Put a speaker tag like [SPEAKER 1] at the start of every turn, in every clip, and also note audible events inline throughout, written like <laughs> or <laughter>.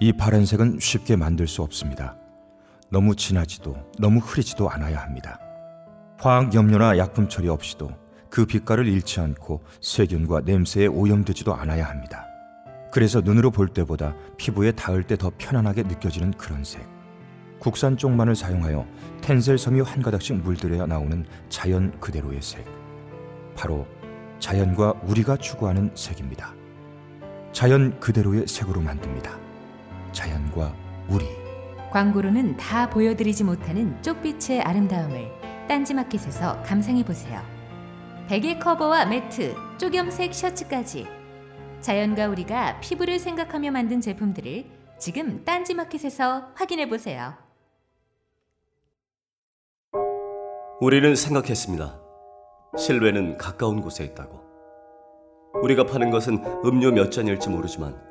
[SPEAKER 1] 이 파란색은 쉽게 만들 수 없습니다. 너무 진하지도 너무 흐리지도 않아야 합니다. 화학 염료나 약품 처리 없이도 그 빛깔을 잃지 않고 세균과 냄새에 오염되지도 않아야 합니다. 그래서 눈으로 볼 때보다 피부에 닿을 때 더 편안하게 느껴지는 그런 색. 국산 쪽만을 사용하여 텐셀 섬유 한 가닥씩 물들여 나오는 자연 그대로의 색. 바로 자연과 우리가 추구하는 색입니다. 자연 그대로의 색으로 만듭니다. 자연과 우리.
[SPEAKER 2] 광고로는 다 보여드리지 못하는 쪽빛의 아름다움을 딴지마켓에서 감상해 보세요. 베개 커버와 매트, 쪽염색 셔츠까지 자연과 우리가 피부를 생각하며 만든 제품들을 지금 딴지마켓에서 확인해 보세요.
[SPEAKER 3] 우리는 생각했습니다. 실외는 가까운 곳에 있다고. 우리가 파는 것은 음료 몇 잔일지 모르지만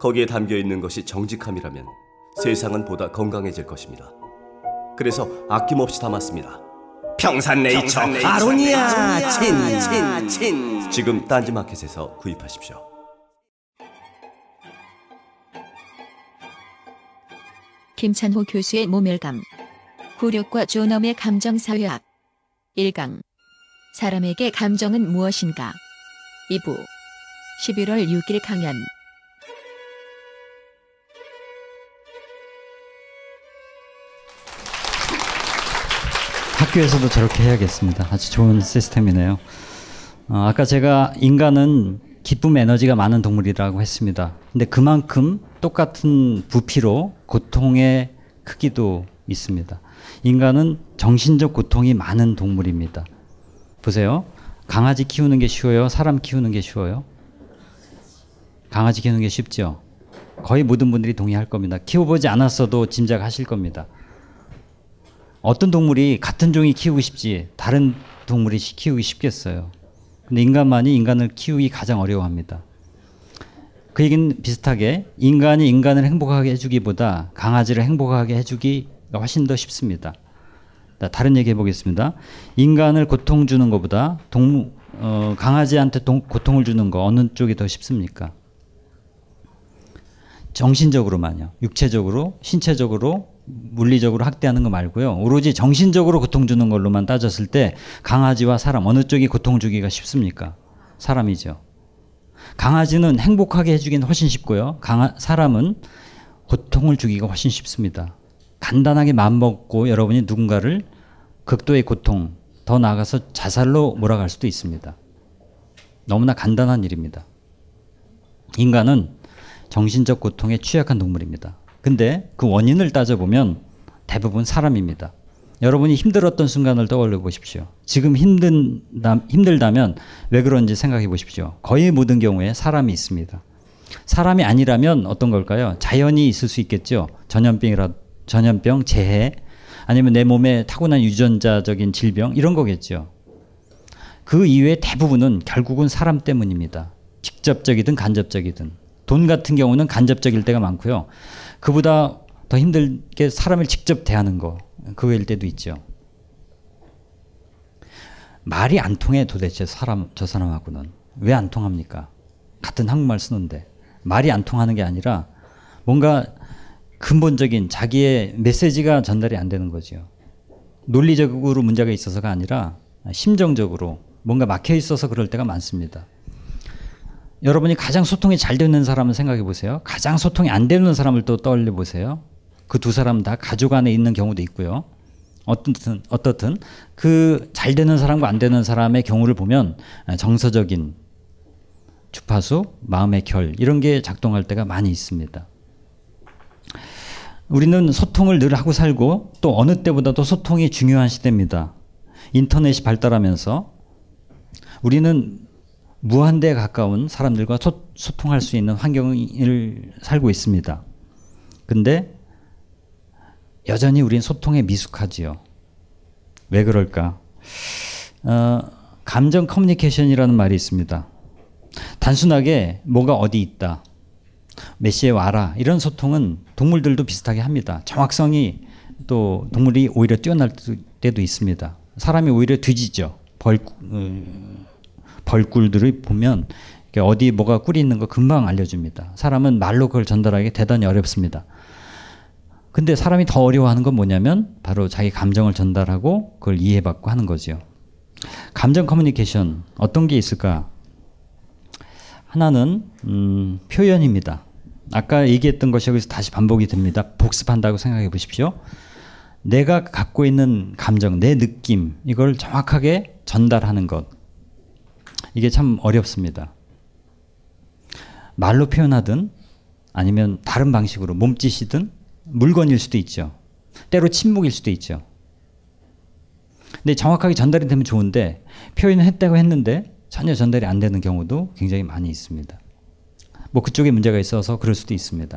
[SPEAKER 3] 거기에 담겨 있는 것이 정직함이라면 세상은 보다 건강해질 것입니다. 그래서 아낌없이 담았습니다.
[SPEAKER 4] 평산네이처 아로니아 친친 친
[SPEAKER 3] 지금 딴지마켓에서 구입하십시오.
[SPEAKER 5] 김찬호 교수의 모멸감. 굴욕과 존엄의 감정사회학. 1강. 사람에게 감정은 무엇인가? 2부. 11월 6일 강연.
[SPEAKER 6] 학교에서도 저렇게 해야겠습니다. 아주 좋은 시스템이네요. 어, 아까 제가 인간은 기쁨 에너지가 많은 동물이라고 했습니다. 근데 그만큼 똑같은 부피로 고통의 크기도 있습니다. 인간은 정신적 고통이 많은 동물입니다. 보세요. 강아지 키우는 게 쉬워요? 사람 키우는 게 쉬워요? 강아지 키우는 게 쉽죠? 거의 모든 분들이 동의할 겁니다. 키워보지 않았어도 짐작하실 겁니다. 어떤 동물이 같은 종이 키우고 싶지 다른 동물이 키우기 쉽겠어요. 근데 인간만이 인간을 키우기 가장 어려워합니다. 그 얘기는 비슷하게 인간이 인간을 행복하게 해주기보다 강아지를 행복하게 해주기가 훨씬 더 쉽습니다. 다른 얘기 해보겠습니다. 인간을 고통 주는 것보다 동, 어, 강아지한테 동, 고통을 주는 거 어느 쪽이 더 쉽습니까? 정신적으로만요. 육체적으로, 신체적으로, 물리적으로 학대하는 거 말고요. 오로지 정신적으로 고통 주는 걸로만 따졌을 때 강아지와 사람 어느 쪽이 고통 주기가 쉽습니까? 사람이죠. 강아지는 행복하게 해주기는 훨씬 쉽고요. 강아, 사람은 고통을 주기가 훨씬 쉽습니다. 간단하게 마음먹고 여러분이 누군가를 극도의 고통, 더 나아가서 자살로 몰아갈 수도 있습니다. 너무나 간단한 일입니다. 인간은 정신적 고통에 취약한 동물입니다. 근데 그 원인을 따져보면 대부분 사람입니다. 여러분이 힘들었던 순간을 떠올려 보십시오. 지금 힘든, 힘들다면 왜 그런지 생각해 보십시오. 거의 모든 경우에 사람이 있습니다. 사람이 아니라면 어떤 걸까요? 자연이 있을 수 있겠죠. 전염병이라, 전염병, 재해, 아니면 내 몸에 타고난 유전자적인 질병, 이런 거겠죠. 그 이외의 대부분은 결국은 사람 때문입니다. 직접적이든 간접적이든. 돈 같은 경우는 간접적일 때가 많고요. 그보다 더 힘들게 사람을 직접 대하는 거, 그거일 때도 있죠. 말이 안 통해 도대체 사람, 저 사람하고는. 왜 안 통합니까? 같은 한국말 쓰는데. 말이 안 통하는 게 아니라 뭔가 근본적인 자기의 메시지가 전달이 안 되는 거죠. 논리적으로 문제가 있어서가 아니라 심정적으로 뭔가 막혀 있어서 그럴 때가 많습니다. 여러분이 가장 소통이 잘 되는 사람을 생각해 보세요. 가장 소통이 안 되는 사람을 또 떠올려 보세요. 그 두 사람 다 가족 안에 있는 경우도 있고요. 어떻든 어떻든 그 잘 되는 사람과 안 되는 사람의 경우를 보면 정서적인 주파수, 마음의 결 이런 게 작동할 때가 많이 있습니다. 우리는 소통을 늘 하고 살고 또 어느 때보다도 소통이 중요한 시대입니다. 인터넷이 발달하면서 우리는 무한대에 가까운 사람들과 소, 소통할 수 있는 환경을 살고 있습니다. 근데 여전히 우리는 소통에 미숙하지요. 왜 그럴까? 어, 감정 커뮤니케이션이라는 말이 있습니다. 단순하게 뭐가 어디 있다. 몇 시에 와라. 이런 소통은 동물들도 비슷하게 합니다. 정확성이 또 동물이 오히려 뛰어날 때도 있습니다. 사람이 오히려 뒤지죠. 벌, 어, 벌꿀들을 보면 어디 뭐가 꿀이 있는 거 금방 알려줍니다. 사람은 말로 그걸 전달하기 대단히 어렵습니다. 근데 사람이 더 어려워하는 건 뭐냐면 바로 자기 감정을 전달하고 그걸 이해받고 하는 거죠. 감정 커뮤니케이션 어떤 게 있을까? 하나는 음, 표현입니다. 아까 얘기했던 것이 여기서 다시 반복이 됩니다. 복습한다고 생각해 보십시오. 내가 갖고 있는 감정, 내 느낌, 이걸 정확하게 전달하는 것. 이게 참 어렵습니다. 말로 표현하든 아니면 다른 방식으로 몸짓이든 물건일 수도 있죠. 때로 침묵일 수도 있죠. 근데 정확하게 전달이 되면 좋은데 표현을 했다고 했는데 전혀 전달이 안 되는 경우도 굉장히 많이 있습니다. 뭐 그쪽에 문제가 있어서 그럴 수도 있습니다.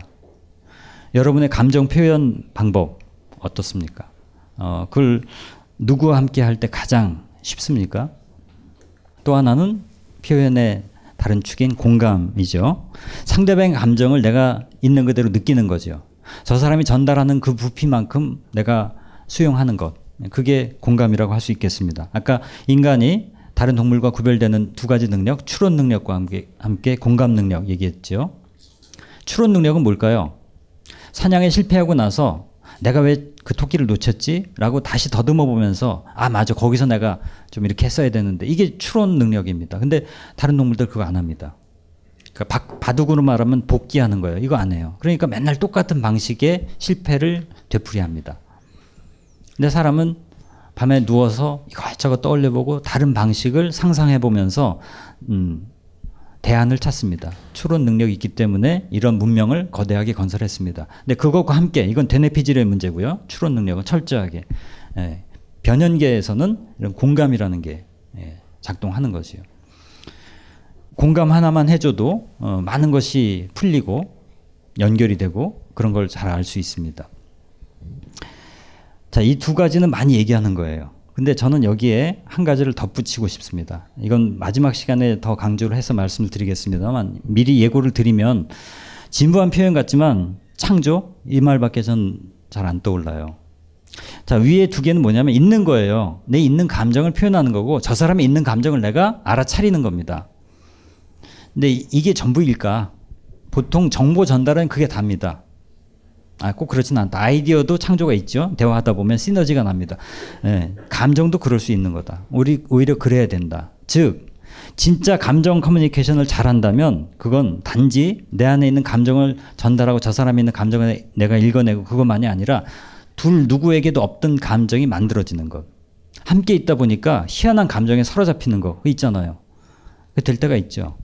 [SPEAKER 6] 여러분의 감정 표현 방법 어떻습니까? 어, 그걸 누구와 함께 할 때 가장 쉽습니까? 또 하나는 표현의 다른 축인 공감이죠. 상대방의 감정을 내가 있는 그대로 느끼는 거죠. 저 사람이 전달하는 그 부피만큼 내가 수용하는 것. 그게 공감이라고 할 수 있겠습니다. 아까 인간이 다른 동물과 구별되는 두 가지 능력, 추론 능력과 함께, 함께 공감 능력 얘기했죠. 추론 능력은 뭘까요? 사냥에 실패하고 나서 내가 왜 그 토끼를 놓쳤지? 라고 다시 더듬어 보면서 아, 맞아. 거기서 내가 좀 이렇게 했어야 되는데 이게 추론 능력입니다. 근데 다른 동물들 그거 안 합니다. 그러니까 바 둑으로 말하면 복귀하는 거예요. 이거 안 해요. 그러니까 맨날 똑같은 방식의 실패를 되풀이합니다. 근데 사람은 밤에 누워서 이것저것 떠올려보고 다른 방식을 상상해 보면서 음, 대안을 찾습니다. 추론 능력이 있기 때문에 이런 문명을 거대하게 건설했습니다. 근데 그것과 함께 이건 데네피질의 문제고요. 추론 능력은 철저하게 예, 변연계에서는 이런 공감이라는 게 예, 작동하는 것이요. 공감 하나만 해줘도 어, 많은 것이 풀리고 연결이 되고 그런 걸 잘 알 수 있습니다. 자, 이 두 가지는 많이 얘기하는 거예요. 근데 저는 여기에 한 가지를 덧붙이고 싶습니다. 이건 마지막 시간에 더 강조를 해서 말씀을 드리겠습니다만 미리 예고를 드리면 진부한 표현 같지만 창조 이 말밖에 전 잘 안 떠올라요. 자, 위에 두 개는 뭐냐면 있는 거예요. 내 있는 감정을 표현하는 거고 저 사람이 있는 감정을 내가 알아차리는 겁니다. 근데 이게 전부일까? 보통 정보 전달은 그게 답니다. 아, 꼭 그렇진 않다. 아이디어도 창조가 있죠. 대화하다 보면 시너지가 납니다. 네, 감정도 그럴 수 있는 거다. 우리 오히려 그래야 된다. 즉, 진짜 감정 커뮤니케이션을 잘한다면 그건 단지 내 안에 있는 감정을 전달하고 저 사람이 있는 감정을 내가 읽어내고 그것만이 아니라 둘 누구에게도 없던 감정이 만들어지는 것. 함께 있다 보니까 희한한 감정에 사로잡히는 거 있잖아요. 될 때가 있죠.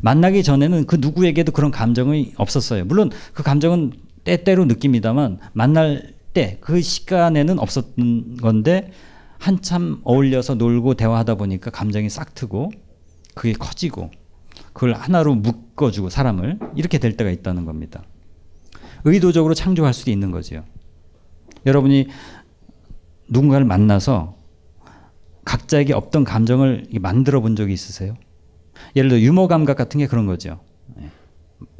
[SPEAKER 6] 만나기 전에는 그 누구에게도 그런 감정이 없었어요. 물론 그 감정은 때때로 느낍니다만 만날 때 그 시간에는 없었던 건데 한참 어울려서 놀고 대화하다 보니까 감정이 싹 트고 그게 커지고 그걸 하나로 묶어주고 사람을 이렇게 될 때가 있다는 겁니다. 의도적으로 창조할 수도 있는 거죠. 여러분이 누군가를 만나서 각자에게 없던 감정을 만들어 본 적이 있으세요? 예를 들어 유머 감각 같은 게 그런 거죠. 예.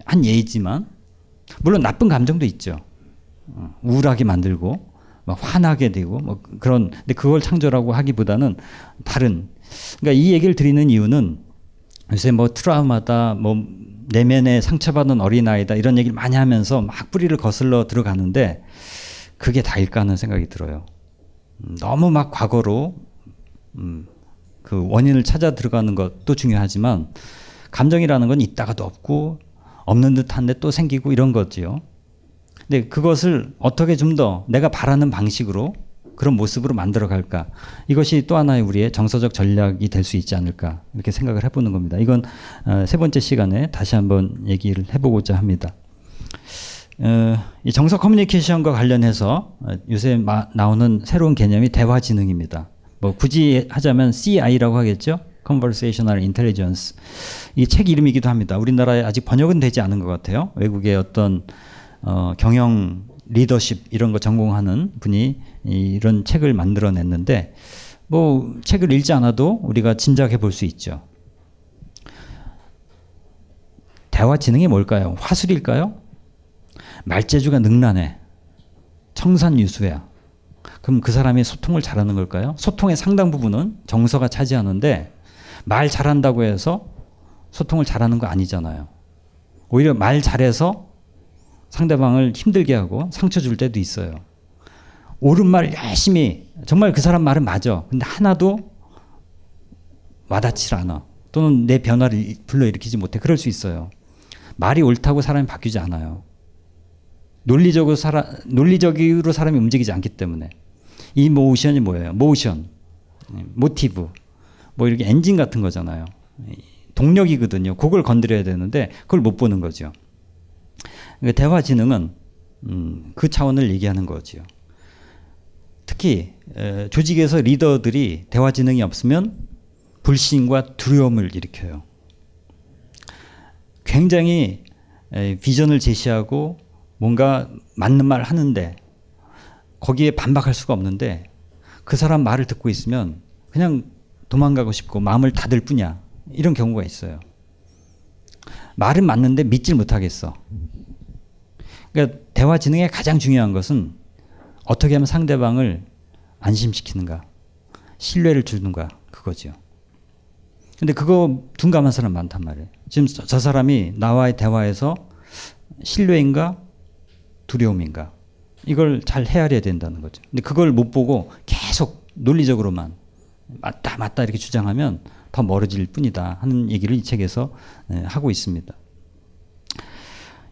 [SPEAKER 6] 한 예이지만 물론 나쁜 감정도 있죠. 어, 우울하게 만들고 막 화나게 되고 뭐 그런 근데 그걸 창조라고 하기보다는 다른 그러니까 이 얘기를 드리는 이유는 요새 뭐 트라우마다 뭐 내면에 상처받은 어린아이다 이런 얘기를 많이 하면서 막 뿌리를 거슬러 들어가는데 그게 다일까 하는 생각이 들어요. 음, 너무 막 과거로 음, 그 원인을 찾아 들어가는 것도 중요하지만 감정이라는 건 있다가도 없고 없는 듯한데 또 생기고 이런 거지요. 근데 그것을 어떻게 좀 더 내가 바라는 방식으로 그런 모습으로 만들어 갈까? 이것이 또 하나의 우리의 정서적 전략이 될 수 있지 않을까? 이렇게 생각을 해보는 겁니다. 이건 어, 세 번째 시간에 다시 한번 얘기를 해보고자 합니다. 어, 이 정서 커뮤니케이션과 관련해서 어, 요새 나오는 새로운 개념이 대화 지능입니다. 뭐 굳이 하자면 CI라고 하겠죠. Conversational Intelligence. 이 책 이름이기도 합니다. 우리나라에 아직 번역은 되지 않은 것 같아요. 외국의 어떤 어, 경영 리더십 이런 거 전공하는 분이 이런 책을 만들어냈는데 뭐 책을 읽지 않아도 우리가 짐작해 볼 수 있죠. 대화 지능이 뭘까요? 화술일까요? 말재주가 능란해. 청산유수야. 그럼 그 사람이 소통을 잘하는 걸까요? 소통의 상당 부분은 정서가 차지하는데 말 잘한다고 해서 소통을 잘하는 거 아니잖아요. 오히려 말 잘해서 상대방을 힘들게 하고 상처 줄 때도 있어요. 옳은 말 열심히 정말 그 사람 말은 맞아. 근데 하나도 와닿질 않아. 또는 내 변화를 불러일으키지 못해. 그럴 수 있어요. 말이 옳다고 사람이 바뀌지 않아요. 논리적으로 사람 논리적으로 사람이 움직이지 않기 때문에 이 모션이 뭐예요? 모션, 모티브, 뭐 이렇게 엔진 같은 거잖아요. 동력이거든요. 그걸 건드려야 되는데 그걸 못 보는 거죠. 그러니까 대화 지능은 음, 그 차원을 얘기하는 거죠. 특히 에, 조직에서 리더들이 대화 지능이 없으면 불신과 두려움을 일으켜요. 굉장히 에, 비전을 제시하고 뭔가 맞는 말 하는데 거기에 반박할 수가 없는데 그 사람 말을 듣고 있으면 그냥 도망가고 싶고 마음을 닫을 뿐이야. 이런 경우가 있어요. 말은 맞는데 믿질 못하겠어. 그러니까 대화 지능의 가장 중요한 것은 어떻게 하면 상대방을 안심시키는가, 신뢰를 주는가 그거죠. 근데 그거 둔감한 사람 많단 말이에요. 지금 저 사람이 나와의 대화에서 신뢰인가 두려움인가 이걸 잘 헤아려야 된다는 거죠. 근데 그걸 못 보고 계속 논리적으로만 맞다 맞다 이렇게 주장하면 더 멀어질 뿐이다 하는 얘기를 이 책에서 하고 있습니다.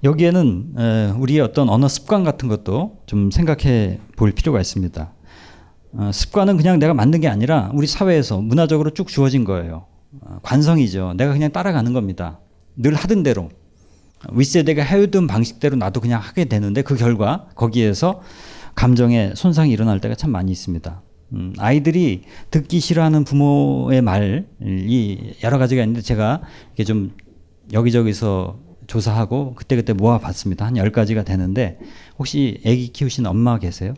[SPEAKER 6] 여기에는 우리의 어떤 언어 습관 같은 것도 좀 생각해 볼 필요가 있습니다. 어, 습관은 그냥 내가 만든 게 아니라 우리 사회에서 문화적으로 쭉 주어진 거예요. 어, 관성이죠. 내가 그냥 따라가는 겁니다. 늘 하던 대로. 윗세대가 해오던 방식대로 나도 그냥 하게 되는데 그 결과 거기에서 감정에 손상이 일어날 때가 참 많이 있습니다. 음, 아이들이 듣기 싫어하는 부모의 말이 여러 가지가 있는데 제가 이게 좀 여기저기서 조사하고 그때그때 모아봤습니다. 한 10가지가 되는데 혹시 아기 키우시는 엄마 계세요?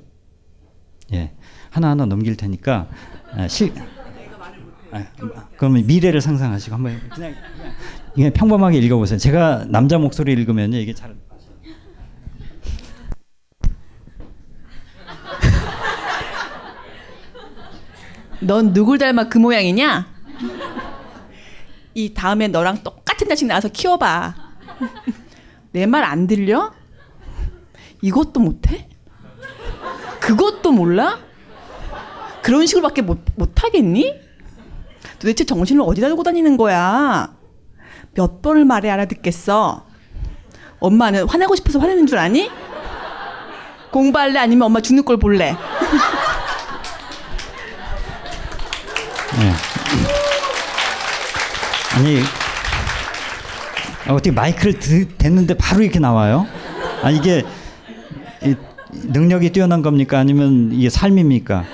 [SPEAKER 6] 예. 하나하나 넘길 테니까 아, 실 아, 그러면 미래를 상상하시고 한번 그냥, 그냥 평범하게 읽어보세요. 제가 남자 목소리 읽으면요 이게 잘
[SPEAKER 7] 넌 누굴 닮아 그 모양이냐? 이 다음에 너랑 똑같은 자식 낳아서 키워봐. 내 말 안 들려? 이것도 못해? 그것도 몰라? 그런 식으로밖에 못, 못하겠니? 도대체 정신을 어디다 두고 다니는 거야? 몇 번을 말해 알아듣겠어? 엄마는 화내고 싶어서 화내는 줄 아니? 공부할래? 아니면 엄마 죽는 걸 볼래?
[SPEAKER 6] 네. 아니 어떻게 마이크를 드, 댔는데 바로 이렇게 나와요? 아 이게 이, 능력이 뛰어난 겁니까? 아니면 이게 삶입니까?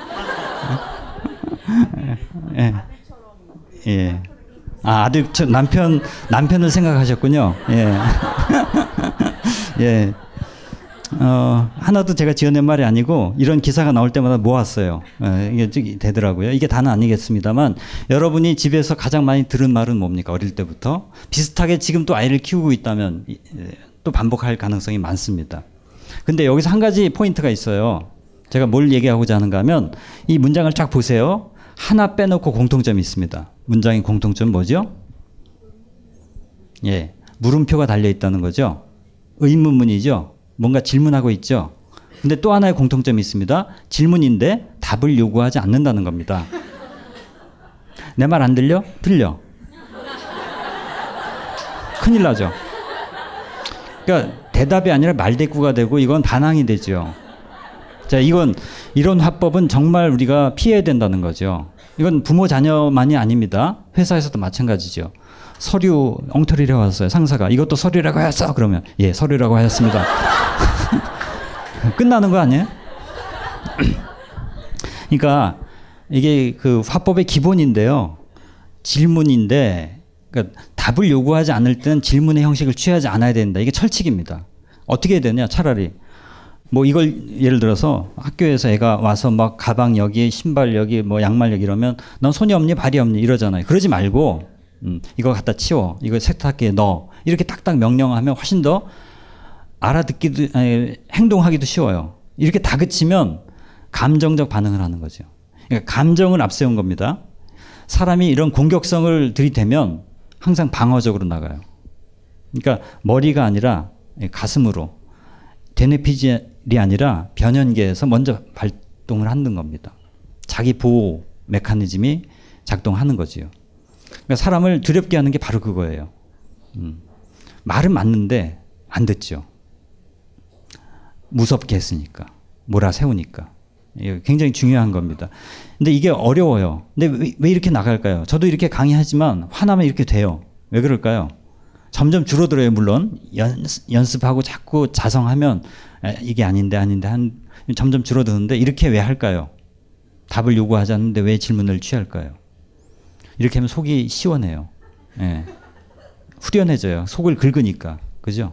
[SPEAKER 6] 예. 예. 아, 아들, 저 남편, 남편을 생각하셨군요. 예. <laughs> 예. 어, 하나도 제가 지어낸 말이 아니고 이런 기사가 나올 때마다 모았어요. 예, 이게 되더라고요. 이게 다는 아니겠습니다만 여러분이 집에서 가장 많이 들은 말은 뭡니까? 어릴 때부터. 비슷하게 지금 또 아이를 키우고 있다면 또 반복할 가능성이 많습니다. 근데 여기서 한 가지 포인트가 있어요. 제가 뭘 얘기하고자 하는가 하면 이 문장을 쫙 보세요. 하나 빼놓고 공통점이 있습니다. 문장의 공통점 뭐죠? 예. 물음표가 달려 있다는 거죠. 의문문이죠. 뭔가 질문하고 있죠. 근데 또 하나의 공통점이 있습니다. 질문인데 답을 요구하지 않는다는 겁니다. 내 말 안 들려? 들려. 큰일 나죠. 그러니까 대답이 아니라 말대꾸가 되고 이건 반항이 되죠. 자, 이건 이런 화법은 정말 우리가 피해야 된다는 거죠. 이건 부모 자녀만이 아닙니다. 회사에서도 마찬가지죠. 서류 엉터리를 왔어요. 상사가 이것도 서류라고 하였어. 그러면 예, 서류라고 하였습니다. <laughs> 끝나는 거 아니에요? <clears throat> 그러니까 이게 그 화법의 기본인데요. 질문인데 그러니까 답을 요구하지 않을 때는 질문의 형식을 취하지 않아야 된다. 이게 철칙입니다. 어떻게 해야 되냐? 차라리 뭐 이걸 예를 들어서 학교에서 애가 와서 막 가방 여기 신발 여기 뭐 양말 여기 이러면 넌 손이 없니 발이 없니 이러잖아요. 그러지 말고 음, 이거 갖다 치워 이거 세탁기에 넣어 이렇게 딱딱 명령하면 훨씬 더 알아듣기도 아니, 행동하기도 쉬워요. 이렇게 다 그치면 감정적 반응을 하는 거죠. 그러니까 감정을 앞세운 겁니다. 사람이 이런 공격성을 들이대면 항상 방어적으로 나가요. 그러니까 머리가 아니라 가슴으로 대뇌피질이 아니라 변연계에서 먼저 발동을 하는 겁니다. 자기 보호 메커니즘이 작동하는 거지요. 그러니까 사람을 두렵게 하는 게 바로 그거예요. 음. 말은 맞는데 안 듣죠. 무섭게 했으니까. 몰아 세우니까. 이게 굉장히 중요한 겁니다. 근데 이게 어려워요. 근데 왜, 왜 이렇게 나갈까요? 저도 이렇게 강의하지만 화나면 이렇게 돼요. 왜 그럴까요? 점점 줄어들어요, 물론. 연, 연습하고 자꾸 자성하면 에, 이게 아닌데 아닌데 한 점점 줄어드는데 이렇게 왜 할까요? 답을 요구하지 않는데 왜 질문을 취할까요? 이렇게 하면 속이 시원해요. 예. 후련해져요. 속을 긁으니까. 그죠?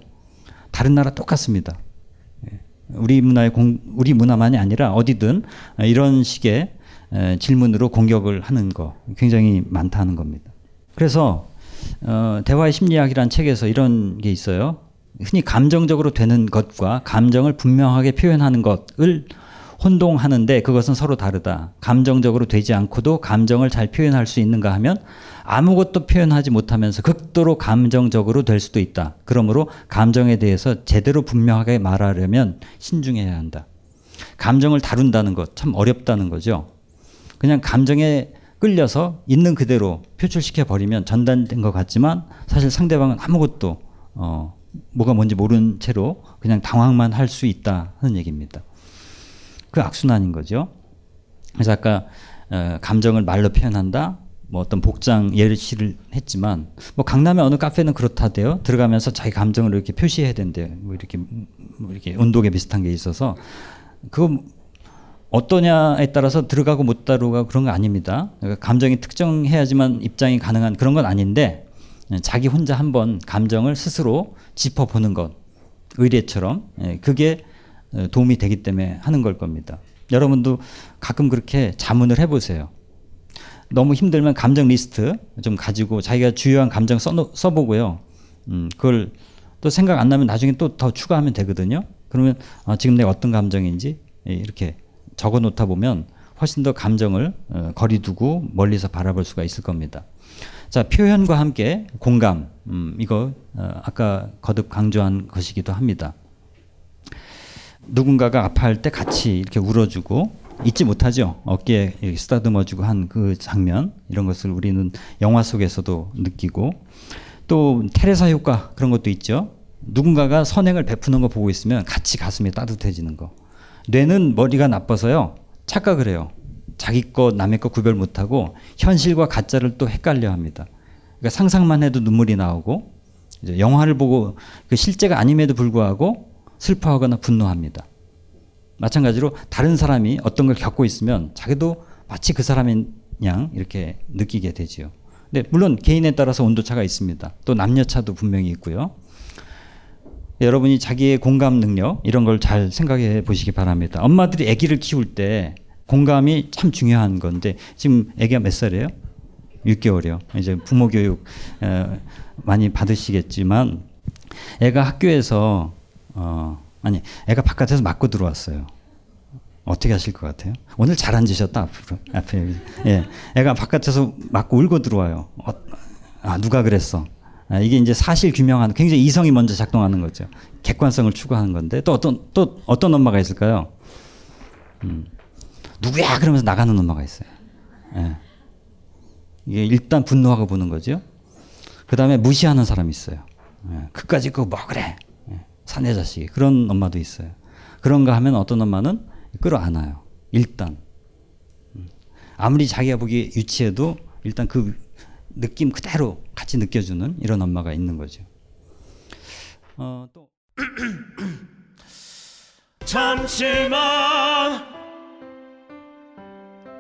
[SPEAKER 6] 다른 나라 똑같습니다. 예. 우리 문화의 공, 우리 문화만이 아니라 어디든 이런 식의 에, 질문으로 공격을 하는 거 굉장히 많다는 겁니다. 그래서 어, 대화의 심리학이라는 책에서 이런 게 있어요. 흔히 감정적으로 되는 것과 감정을 분명하게 표현하는 것을 혼동하는데 그것은 서로 다르다. 감정적으로 되지 않고도 감정을 잘 표현할 수 있는가 하면 아무것도 표현하지 못하면서 극도로 감정적으로 될 수도 있다. 그러므로 감정에 대해서 제대로 분명하게 말하려면 신중해야 한다. 감정을 다룬다는 것 참 어렵다는 거죠. 그냥 감정에 끌려서 있는 그대로 표출시켜 버리면 전달된 것 같지만 사실 상대방은 아무것도 어, 뭐가 뭔지 모르는 채로 그냥 당황만 할 수 있다 하는 얘기입니다. 그 악순환인 거죠. 그래서 아까 어, 감정을 말로 표현한다. 뭐 어떤 복장 예시를 했지만 뭐 강남의 어느 카페는 그렇다대요. 들어가면서 자기 감정을 이렇게 표시해야 된대요. 뭐 이렇게 뭐 이렇게 온도계 비슷한 게 있어서 그거 어떠냐에 따라서 들어가고 못 들어가고 그런 거 아닙니다. 그러니까 감정이 특정해야지만 입장이 가능한 그런 건 아닌데 자기 혼자 한번 감정을 스스로 짚어보는 것 의뢰처럼 예, 그게 도움이 되기 때문에 하는 걸 겁니다. 여러분도 가끔 그렇게 자문을 해보세요. 너무 힘들면 감정 리스트 좀 가지고 자기가 주요한 감정 써, 써보고요. 음, 그걸 또 생각 안 나면 나중에 또 더 추가하면 되거든요. 그러면 아, 지금 내가 어떤 감정인지 예, 이렇게 적어 놓다 보면 훨씬 더 감정을 어, 거리두고 멀리서 바라볼 수가 있을 겁니다. 자 표현과 함께 공감 음, 이거 어, 아까 거듭 강조한 것이기도 합니다. 누군가가 아파할 때 같이 이렇게 울어주고 잊지 못하죠. 어깨에 쓰다듬어주고 한 그 장면 이런 것을 우리는 영화 속에서도 느끼고 또 테레사 효과 그런 것도 있죠. 누군가가 선행을 베푸는 거 보고 있으면 같이 가슴이 따뜻해지는 거. 뇌는 머리가 나빠서요. 착각을 해요. 자기 것 남의 것 구별 못하고 현실과 가짜를 또 헷갈려 합니다. 그러니까 상상만 해도 눈물이 나오고 영화를 보고 그 실제가 아님에도 불구하고 슬퍼하거나 분노합니다. 마찬가지로 다른 사람이 어떤 걸 겪고 있으면 자기도 마치 그 사람인 양 이렇게 느끼게 되지요. 근데 물론 개인에 따라서 온도차가 있습니다. 또 남녀차도 분명히 있고요. 여러분이 자기의 공감 능력 이런 걸 잘 생각해 보시기 바랍니다. 엄마들이 아기를 키울 때 공감이 참 중요한 건데 지금 아기가 몇 살이에요? 6개월이요. 이제 부모 교육 많이 받으시겠지만 애가 학교에서 어 아니 애가 바깥에서 맞고 들어왔어요. 어떻게 하실 것 같아요? 오늘 잘 앉으셨다 앞으로 앞에 예 애가 바깥에서 맞고 울고 들어와요. 어, 아 누가 그랬어? 아, 이게 이제 사실 규명하는 굉장히 이성이 먼저 작동하는 거죠. 객관성을 추구하는 건데 또 어떤 또 어떤 엄마가 있을까요? 음, 누구야 그러면서 나가는 엄마가 있어요. 예. 이게 일단 분노하고 보는 거죠. 그 다음에 무시하는 사람이 있어요. 예. 그까지 그뭐 그래 예. 사내 자식이 그런 엄마도 있어요. 그런가 하면 어떤 엄마는 끌어안아요. 일단 음. 아무리 자기가 보기 유치해도 일단 그 느낌 그대로 같이 느껴주는 이런 엄마가 있는 거죠. 어, 또 <clears throat>
[SPEAKER 8] 잠시만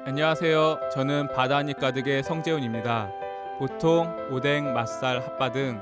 [SPEAKER 8] 안녕하세요. 저는 바다니 가득의 성재훈입니다. 보통 오뎅, 맛살, 핫바 등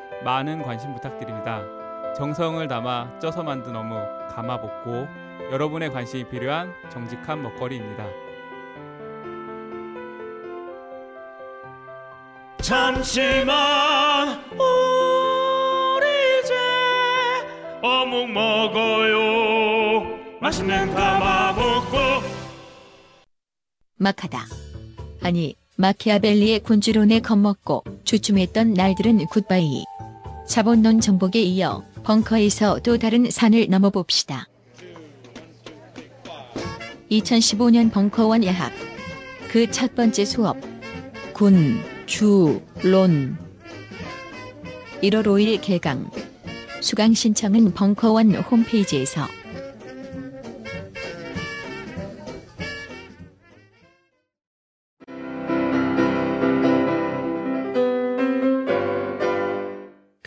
[SPEAKER 8] 많은 관심 부탁드립니다. 정성을 담아 쪄서 만든 어묵 감아볶고 여러분의 관심이 필요한 정직한 먹거리입니다.
[SPEAKER 9] 잠시만 우리 이제 어묵 먹어요 맛있는 가마복고
[SPEAKER 5] 막하다. 아니, 마키아벨리의 군주론에 겁먹고 주춤했던 날들은 굿바이. 자본론 정복에 이어 벙커에서 또 다른 산을 넘어봅시다. 2015년 벙커원 야학. 그 첫 번째 수업. 군, 주, 론. 1월 5일 개강. 수강 신청은 벙커원 홈페이지에서.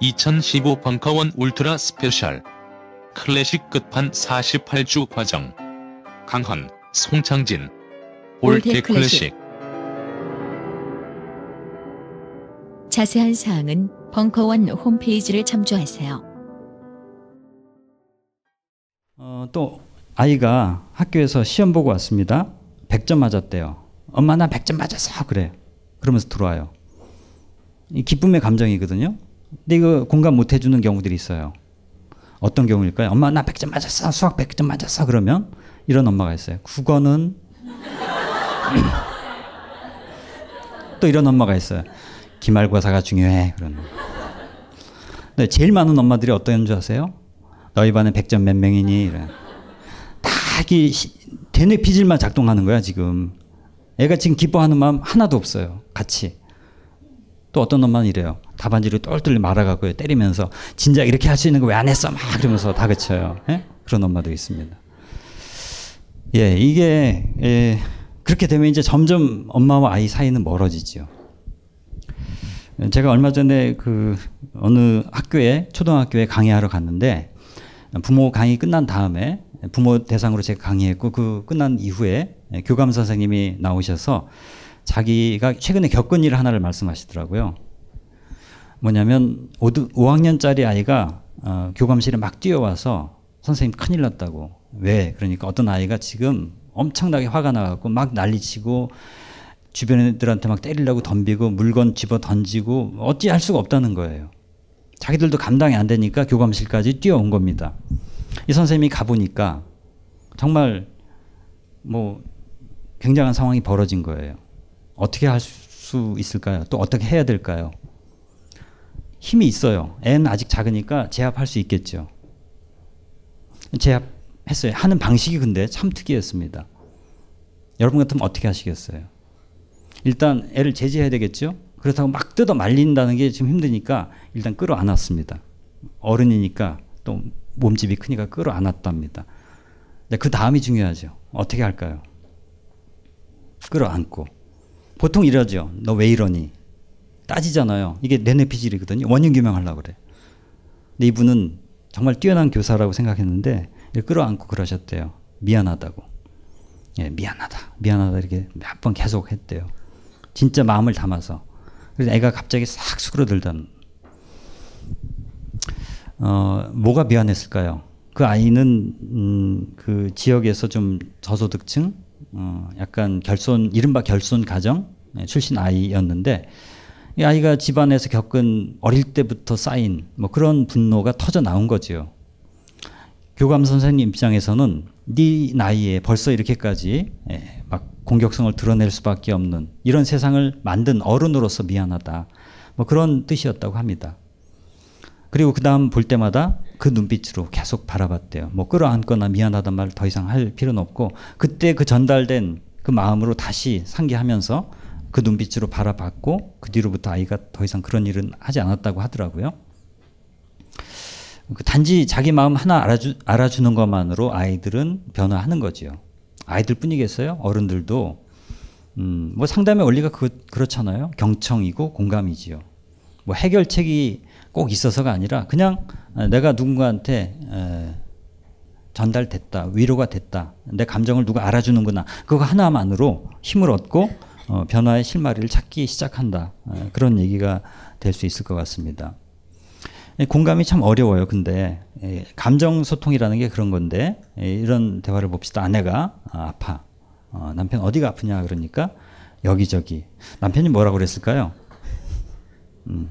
[SPEAKER 10] (2015) 벙커원 ultra special 클래식 끝판 48주 과정 강헌, 송창진
[SPEAKER 5] old
[SPEAKER 10] 클래식
[SPEAKER 5] 자세한 사항은 벙커원 홈페이지를 참조하세요.
[SPEAKER 6] 어, 또 아이가 학교에서 시험 보고 왔습니다. 100점 맞았대요. 엄마 나 100점 맞았어. 그래. 그러면서 들어와요. 이 기쁨의 감정이거든요. 근데 이거 공감 못 해주는 경우들이 있어요. 어떤 경우일까요? 엄마 나 100점 맞았어. 수학 100점 맞았어. 그러면 이런 엄마가 있어요. 국어는 <laughs> 또 이런 엄마가 있어요. 기말고사가 중요해. 그런. 네, 제일 많은 엄마들이 어떤 줄 아세요? 너희 반에 100점 몇 명이니? 이래. 다 이게 대뇌 피질만 작동하는 거야, 지금. 애가 지금 기뻐하는 마음 하나도 없어요. 같이. 또 어떤 엄마는 이래요. 답안지를 똘똘 말아갖고 때리면서 진작 이렇게 할 수 있는 거 왜 안 했어? 막 그러면서 다그쳐요. 예? 그런 엄마도 있습니다. 예, 이게 예, 그렇게 되면 이제 점점 엄마와 아이 사이는 멀어지죠. 제가 얼마 전에 그 어느 학교에 초등학교에 강의하러 갔는데 부모 강의 끝난 다음에 부모 대상으로 제가 강의했고 그 끝난 이후에 교감 선생님이 나오셔서 자기가 최근에 겪은 일 하나를 말씀하시더라고요. 뭐냐면 5학년짜리 아이가 어, 교감실에 막 뛰어와서 선생님 큰일 났다고. 왜? 그러니까 어떤 아이가 지금 엄청나게 화가 나갖고 막 난리치고 주변 애들한테 막 때리려고 덤비고 물건 집어 던지고 어찌할 수가 없다는 거예요. 자기들도 감당이 안 되니까 교감실까지 뛰어온 겁니다. 이 선생님이 가보니까 정말 뭐 굉장한 상황이 벌어진 거예요. 어떻게 할 수 있을까요? 또 어떻게 해야 될까요? 힘이 있어요. 애는 아직 작으니까 제압할 수 있겠죠. 제압했어요. 하는 방식이 근데 참 특이했습니다. 여러분 같으면 어떻게 하시겠어요? 일단 애를 제지해야 되겠죠? 그렇다고 막 뜯어 말린다는 게 지금 힘드니까 일단 끌어 안았습니다. 어른이니까 또 몸집이 크니까 끌어 안았답니다. 그 다음이 중요하죠. 어떻게 할까요? 끌어 안고. 보통 이러죠. 너 왜 이러니? 따지잖아요. 이게 내 뇌피질이거든요. 원인 규명하려고 그래. 근데 이분은 정말 뛰어난 교사라고 생각했는데 끌어안고 그러셨대요. 미안하다고. 예, 미안하다. 미안하다 이렇게 몇 번 계속 했대요. 진짜 마음을 담아서. 그래서 애가 갑자기 싹 수그러들던. 어, 뭐가 미안했을까요? 그 아이는 음, 그 지역에서 좀 저소득층, 어, 약간 결손 이른바 결손 가정 출신 아이였는데 이 아이가 집안에서 겪은 어릴 때부터 쌓인 뭐 그런 분노가 터져 나온 거지요. 교감 선생님 입장에서는 네 나이에 벌써 이렇게까지 예, 막 공격성을 드러낼 수밖에 없는 이런 세상을 만든 어른으로서 미안하다. 뭐 그런 뜻이었다고 합니다. 그리고 그 다음 볼 때마다 그 눈빛으로 계속 바라봤대요. 뭐 끌어안거나 미안하단 말더 이상 할 필요는 없고 그때 그 전달된 그 마음으로 다시 상기하면서 그 눈빛으로 바라봤고 그 뒤로부터 아이가 더 이상 그런 일은 하지 않았다고 하더라고요. 그 단지 자기 마음 하나 알아주, 알아주는 것만으로 아이들은 변화하는 거지요. 아이들 뿐이겠어요? 어른들도 음, 뭐 상담의 원리가 그, 그렇잖아요. 경청이고 공감이지요. 뭐 해결책이 꼭 있어서가 아니라 그냥 내가 누군가한테 에, 전달됐다, 위로가 됐다, 내 감정을 누가 알아주는구나. 그거 하나만으로 힘을 얻고 어, 변화의 실마리를 찾기 시작한다. 에, 그런 얘기가 될 수 있을 것 같습니다. 공감이 참 어려워요. 근데 감정 소통이라는 게 그런 건데 이런 대화를 봅시다. 아내가 아, 아파. 어, 남편 어디가 아프냐 그러니까 여기저기. 남편이 뭐라고 그랬을까요? 음,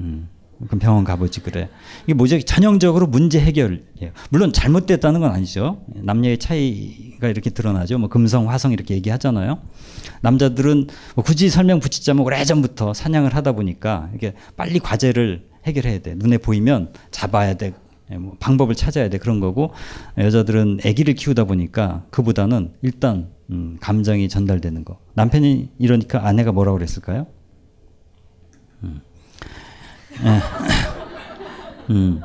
[SPEAKER 6] 음. 그럼 병원 가보지 그래. 이게 뭐죠? 전형적으로 문제 해결. 물론 잘못됐다는 건 아니죠. 남녀의 차이가 이렇게 드러나죠. 뭐 금성, 화성 이렇게 얘기하잖아요. 남자들은 뭐 굳이 설명 붙이자면 오래전부터 사냥을 하다 보니까 이게 빨리 과제를 해결해야 돼. 눈에 보이면 잡아야 돼. 뭐 방법을 찾아야 돼. 그런 거고 여자들은 아기를 키우다 보니까 그보다는 일단 음, 감정이 전달되는 거. 남편이 이러니까 아내가 뭐라고 그랬을까요? 음. 예. <laughs> 음.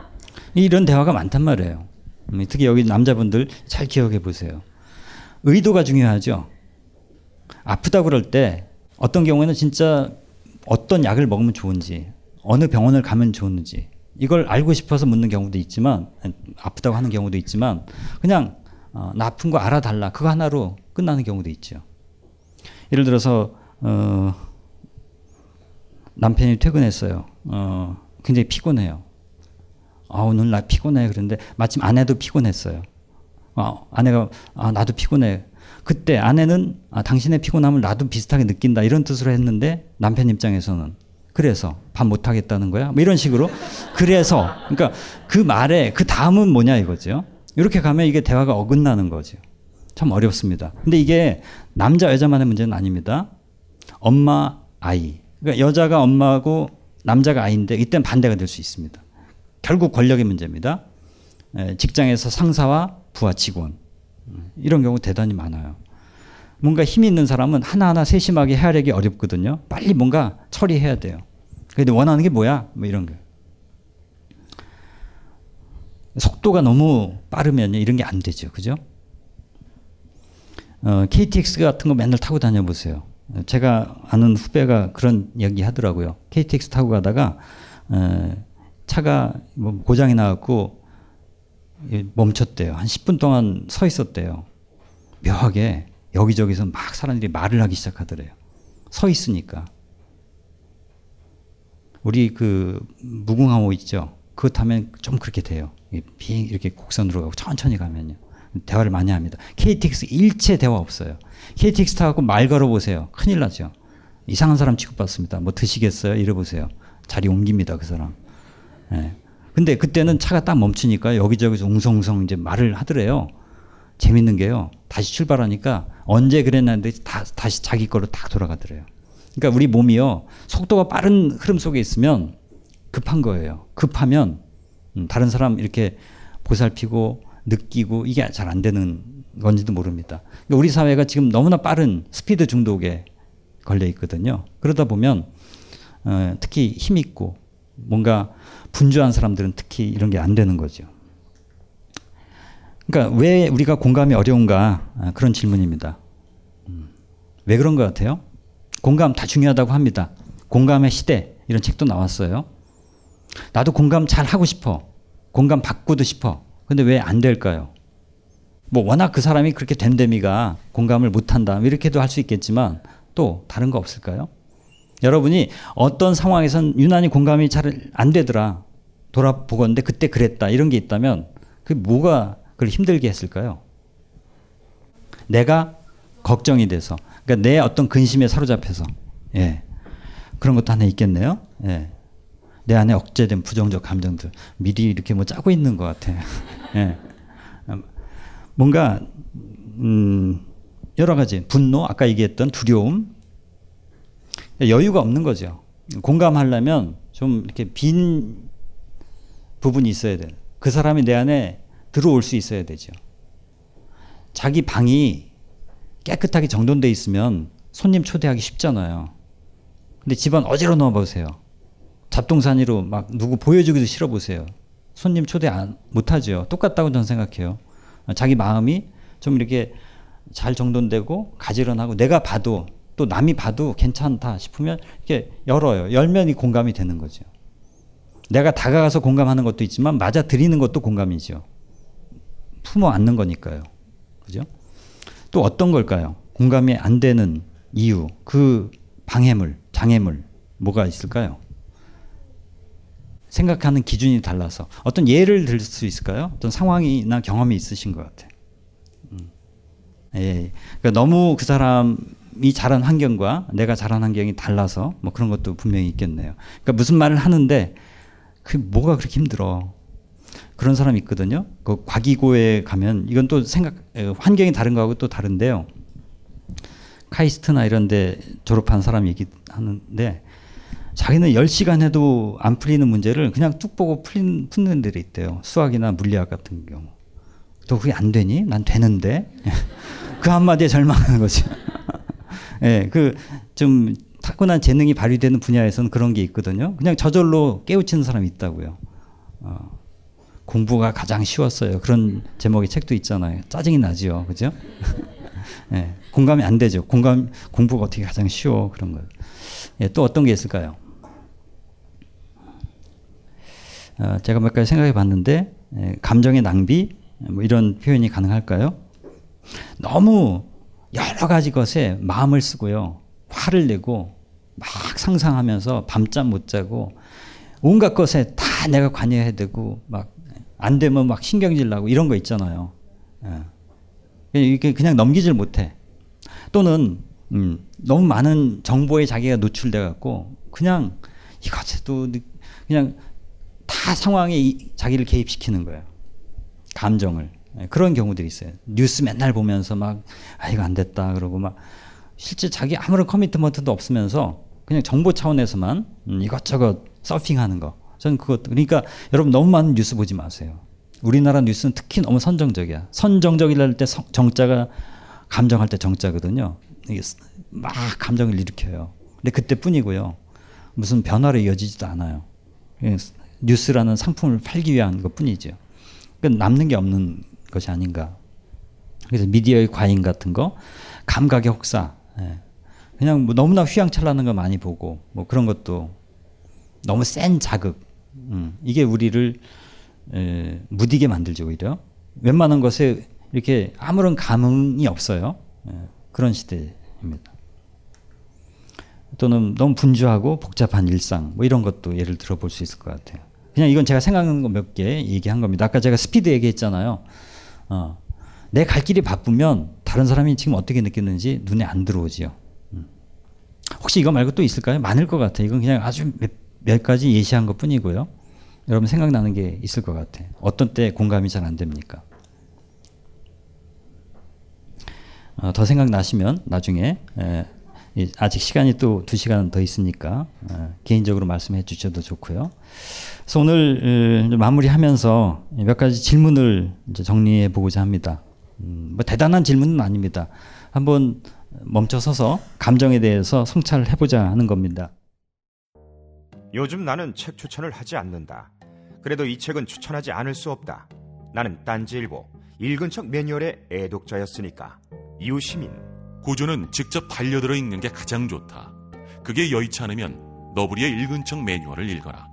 [SPEAKER 6] 이런 대화가 많단 말이에요. 음, 특히 여기 남자분들 잘 기억해 보세요. 의도가 중요하죠. 아프다 그럴 때 어떤 경우에는 진짜 어떤 약을 먹으면 좋은지, 어느 병원을 가면 좋은지 이걸 알고 싶어서 묻는 경우도 있지만 아프다고 하는 경우도 있지만 그냥 어, 나 아픈 거 알아달라 그거 하나로 끝나는 경우도 있죠. 예를 들어서 어, 남편이 퇴근했어요. 어, 굉장히 피곤해요. 아, 오늘 나 피곤해. 그런데 마침 아내도 피곤했어요. 아, 아내가, 아, 나도 피곤해. 그때 아내는 아, 당신의 피곤함을 나도 비슷하게 느낀다. 이런 뜻으로 했는데 남편 입장에서는 그래서 밥 못 하겠다는 거야? 뭐 이런 식으로. <laughs> 그래서. 그러니까 그 말에 그 다음은 뭐냐 이거죠. 이렇게 가면 이게 대화가 어긋나는 거죠. 참 어렵습니다. 근데 이게 남자, 여자만의 문제는 아닙니다. 엄마, 아이. 그러니까 여자가 엄마고 남자가 아이인데 이때는 반대가 될 수 있습니다. 결국 권력의 문제입니다. 직장에서 상사와 부하 직원 이런 경우 대단히 많아요. 뭔가 힘이 있는 사람은 하나하나 세심하게 헤아리기 어렵거든요. 빨리 뭔가 처리해야 돼요. 근데 원하는 게 뭐야? 뭐 이런 거. 속도가 너무 빠르면 이런 게 안 되죠. 그죠? 어, KTX 같은 거 맨날 타고 다녀보세요. 제가 아는 후배가 그런 얘기 하더라고요. KTX 타고 가다가 에, 차가 뭐 고장이 나갖고 멈췄대요. 한 10분 동안 서 있었대요. 묘하게 여기저기서 막 사람들이 말을 하기 시작하더래요. 서 있으니까. 우리 그 무궁화호 있죠. 그거 타면 좀 그렇게 돼요. 비행 이렇게 곡선으로 가고 천천히 가면요. 대화를 많이 합니다. KTX 일체 대화 없어요. KTX 타고 말 걸어보세요. 큰일 나죠. 이상한 사람 취급받습니다. 뭐 드시겠어요? 이래보세요. 자리 옮깁니다. 그 사람. 예. 근데 그때는 차가 딱 멈추니까 여기저기서 웅성웅성 이제 말을 하더래요. 재밌는 게요. 다시 출발하니까 언제 그랬는데 다, 다시 자기 거로 딱 돌아가더래요. 그러니까 우리 몸이요. 속도가 빠른 흐름 속에 있으면 급한 거예요. 급하면 음, 다른 사람 이렇게 보살피고 느끼고 이게 잘 안 되는 건지도 모릅니다. 그러니까 우리 사회가 지금 너무나 빠른 스피드 중독에 걸려 있거든요. 그러다 보면 어, 특히 힘 있고 뭔가 분주한 사람들은 특히 이런 게 안 되는 거죠. 그러니까 왜 우리가 공감이 어려운가 아, 그런 질문입니다. 음, 왜 그런 것 같아요? 공감 다 중요하다고 합니다. 공감의 시대 이런 책도 나왔어요. 나도 공감 잘 하고 싶어. 공감 받고도 싶어. 근데 왜 안 될까요? 뭐 워낙 그 사람이 그렇게 됨됨이가 공감을 못한다 이렇게도 할 수 있겠지만 또 다른 거 없을까요? 여러분이 어떤 상황에선 유난히 공감이 잘 안 되더라 돌아보건데 그때 그랬다 이런 게 있다면 그 뭐가 그걸 힘들게 했을까요? 내가 걱정이 돼서 그러니까 내 어떤 근심에 사로잡혀서 예 그런 것도 하나 있겠네요. 예. 내 안에 억제된 부정적 감정들 미리 이렇게 뭐 짜고 있는 것 같아요. <laughs> 예. 뭔가 음, 여러 가지 분노, 아까 얘기했던 두려움, 여유가 없는 거죠. 공감하려면 좀 이렇게 빈 부분이 있어야 돼. 그 사람이 내 안에 들어올 수 있어야 되죠. 자기 방이 깨끗하게 정돈돼 있으면 손님 초대하기 쉽잖아요. 근데 집안 어지러 넣어 보세요. 잡동사니로 막 누구 보여주기도 싫어 보세요. 손님 초대 안, 못 하죠. 똑같다고 저는 생각해요. 자기 마음이 좀 이렇게 잘 정돈되고 가지런하고 내가 봐도 또 남이 봐도 괜찮다 싶으면 이렇게 열어요. 열면 이 공감이 되는 거죠. 내가 다가가서 공감하는 것도 있지만 맞아 드리는 것도 공감이죠. 품어 안는 거니까요. 그죠? 또 어떤 걸까요? 공감이 안 되는 이유, 그 방해물, 장애물, 뭐가 있을까요? 생각하는 기준이 달라서 어떤 예를 들 수 있을까요? 어떤 상황이나 경험이 있으신 것 같아요. 음. 예, 그러니까 너무 그 사람이 자란 환경과 내가 자란 환경이 달라서 뭐 그런 것도 분명히 있겠네요. 그러니까 무슨 말을 하는데 그 뭐가 그렇게 힘들어? 그런 사람 있거든요. 그 과기고에 가면 이건 또 생각 환경이 다른 거하고 또 다른데요. 카이스트나 이런 데 졸업한 사람이 얘기하는데 자기는 10시간 해도 안 풀리는 문제를 그냥 뚝 보고 풀린, 푸는 애들이 있대요. 수학이나 물리학 같은 경우. 또 그게 안 되니? 난 되는데. <laughs> 그 한마디에 절망하는 거죠. <laughs> 예, 그좀 타고난 재능이 발휘되는 분야에서는 그런 게 있거든요. 그냥 저절로 깨우치는 사람이 있다고요. 어, 공부가 가장 쉬웠어요. 그런 제목의 책도 있잖아요. 짜증이 나지요. 그죠? <laughs> 예, 공감이 안 되죠. 공감, 공부가 어떻게 가장 쉬워. 그런 거. 예, 또 어떤 게 있을까요? 어, 제가 몇 가지 생각해 봤는데, 예, 감정의 낭비, 뭐 이런 표현이 가능할까요? 너무 여러 가지 것에 마음을 쓰고요. 화를 내고 막 상상하면서 밤잠 못 자고 온갖 것에 다 내가 관여해야 되고 막 안 되면 막 신경질 나고 이런 거 있잖아요. 예. 이게 그냥 넘기질 못해. 또는 음, 너무 많은 정보에 자기가 노출돼 갖고 그냥 이것에도 그냥 다 상황에 자기를 개입시키는 거예요. 감정을. 예, 그런 경우들이 있어요. 뉴스 맨날 보면서 막, 아, 이거 안 됐다. 그러고 막, 실제 자기 아무런 커미트먼트도 없으면서 그냥 정보 차원에서만 음, 이것저것 서핑하는 거. 저는 그것, 그러니까 여러분 너무 많은 뉴스 보지 마세요. 우리나라 뉴스는 특히 너무 선정적이야. 선정적이랄 때 정자가 감정할 때 정자거든요. 이게 막 감정을 일으켜요. 근데 그때뿐이고요. 무슨 변화로 이어지지도 않아요. 뉴스라는 상품을 팔기 위한 것 뿐이죠. 그러니까 남는 게 없는 것이 아닌가. 그래서 미디어의 과잉 같은 거, 감각의 혹사, 예. 그냥 뭐 너무나 휘황찬란한 거 많이 보고 뭐 그런 것도 너무 센 자극, 음, 이게 우리를 에, 무디게 만들죠 오히려. 웬만한 것에 이렇게 아무런 감흥이 없어요. 예, 그런 시대입니다. 또는 너무 분주하고 복잡한 일상 뭐 이런 것도 예를 들어 볼 수 있을 것 같아요. 그냥 이건 제가 생각하는 거 몇 개 얘기한 겁니다. 아까 제가 스피드 얘기했잖아요. 어, 내 갈 길이 바쁘면 다른 사람이 지금 어떻게 느꼈는지 눈에 안 들어오지요. 음. 혹시 이거 말고 또 있을까요? 많을 것 같아요. 이건 그냥 아주 몇, 몇 가지 예시한 것 뿐이고요. 여러분 생각나는 게 있을 것 같아요. 어떤 때 공감이 잘 안 됩니까? 어, 더 생각나시면 나중에 에, 아직 시간이 또 두 시간 더 있으니까 어, 개인적으로 말씀해 주셔도 좋고요. 그래서 오늘 어, 마무리하면서 몇 가지 질문을 정리해 보고자 합니다. 음, 뭐 대단한 질문은 아닙니다. 한번 멈춰서서 감정에 대해서 성찰을 해보자 하는 겁니다.
[SPEAKER 1] 요즘 나는 책 추천을 하지 않는다. 그래도 이 책은 추천하지 않을 수 없다. 나는 딴지일보 읽은 척 매뉴얼의 애독자였으니까. 이웃시민
[SPEAKER 11] 고전은 직접 반려들어 읽는 게 가장 좋다. 그게 여의치 않으면 너부리의 읽은 척 매뉴얼을 읽어라.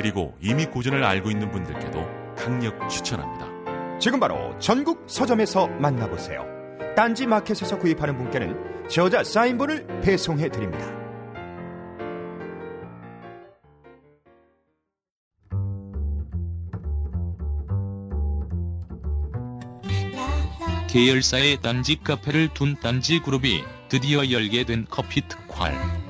[SPEAKER 11] 그리고 이미 고전을 알고 있는 분들께도 강력 추천합니다.
[SPEAKER 12] 지금 바로 전국 서점에서 만나보세요. 딴지 마켓에서 구입하는 분께는 저자 사인본을 배송해 드립니다.
[SPEAKER 10] 계열사의 딴지 카페를 둔 딴지 그룹이 드디어 열게 된 커피 특활.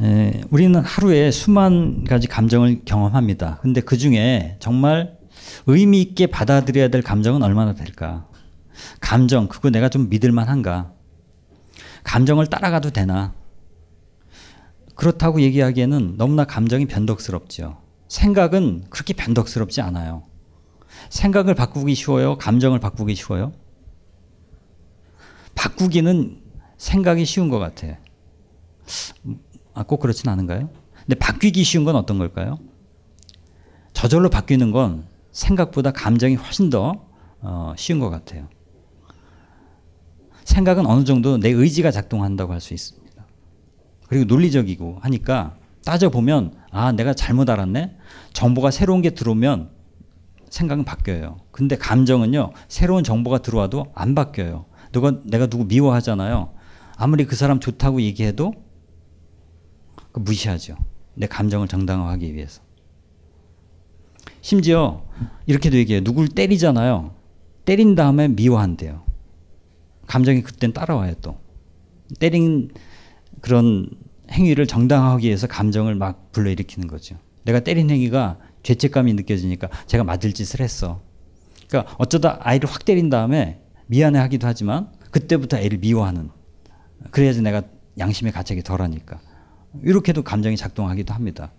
[SPEAKER 6] 에, 우리는 하루에 수만 가지 감정을 경험합니다. 근데 그 중에 정말 의미 있게 받아들여야 될 감정은 얼마나 될까? 감정, 그거 내가 좀 믿을만 한가? 감정을 따라가도 되나? 그렇다고 얘기하기에는 너무나 감정이 변덕스럽죠. 생각은 그렇게 변덕스럽지 않아요. 생각을 바꾸기 쉬워요? 감정을 바꾸기 쉬워요? 바꾸기는 생각이 쉬운 것 같아. 아, 꼭 그렇진 않은가요? 근데 바뀌기 쉬운 건 어떤 걸까요? 저절로 바뀌는 건 생각보다 감정이 훨씬 더 어, 쉬운 것 같아요. 생각은 어느 정도 내 의지가 작동한다고 할 수 있습니다. 그리고 논리적이고 하니까 따져보면 아 내가 잘못 알았네 정보가 새로운 게 들어오면 생각은 바뀌어요 근데 감정은요 새로운 정보가 들어와도 안 바뀌어요 누가 내가 누구 미워하잖아요 아무리 그 사람 좋다고 얘기해도 그 무시하죠 내 감정을 정당화하기 위해서 심지어 이렇게도 얘기해요 누굴 때리잖아요 때린 다음에 미워한대요 감정이 그땐 따라와요 또 때린 그런 행위를 정당화하기 위해서 감정을 막 불러일으키는 거죠. 내가 때린 행위가 죄책감이 느껴지니까 제가 맞을 짓을 했어. 그러니까 어쩌다 아이를 확 때린 다음에 미안해 하기도 하지만 그때부터 애를 미워하는. 그래야지 내가 양심의 가책이 덜하니까. 이렇게도 감정이 작동하기도 합니다.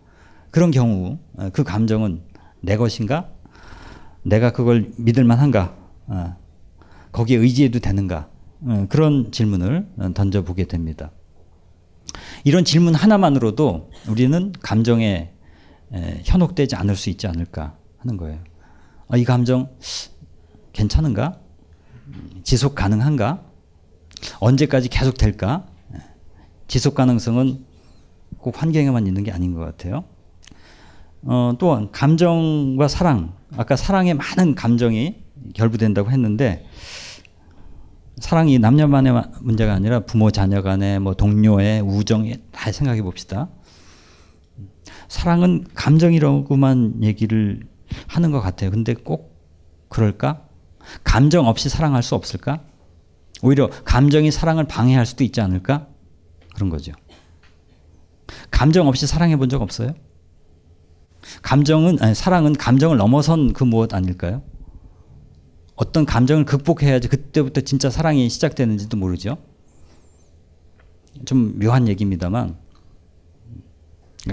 [SPEAKER 6] 그런 경우 어, 그 감정은 내 것인가? 내가 그걸 믿을 만한가? 어, 거기에 의지해도 되는가? 어, 그런 질문을 던져보게 됩니다. 이런 질문 하나만으로도 우리는 감정에 현혹되지 않을 수 있지 않을까 하는 거예요. 아, 이 감정 괜찮은가? 지속 가능한가? 언제까지 계속 될까? 지속 가능성은 꼭 환경에만 있는 게 아닌 것 같아요. 어, 또한 감정과 사랑, 아까 사랑에 많은 감정이 결부된다고 했는데 사랑이 남녀만의 문제가 아니라 부모 자녀 간에 뭐 동료의 우정에 다 생각해 봅시다. 사랑은 감정이라고만 얘기를 하는 것 같아요. 근데 꼭 그럴까? 감정 없이 사랑할 수 없을까? 오히려 감정이 사랑을 방해할 수도 있지 않을까? 그런 거죠. 감정 없이 사랑해 본 적 없어요? 감정은 아니, 사랑은 감정을 넘어선 그 무엇 아닐까요? 어떤 감정을 극복해야지 그때부터 진짜 사랑이 시작되는지도 모르죠. 좀 묘한 얘기입니다만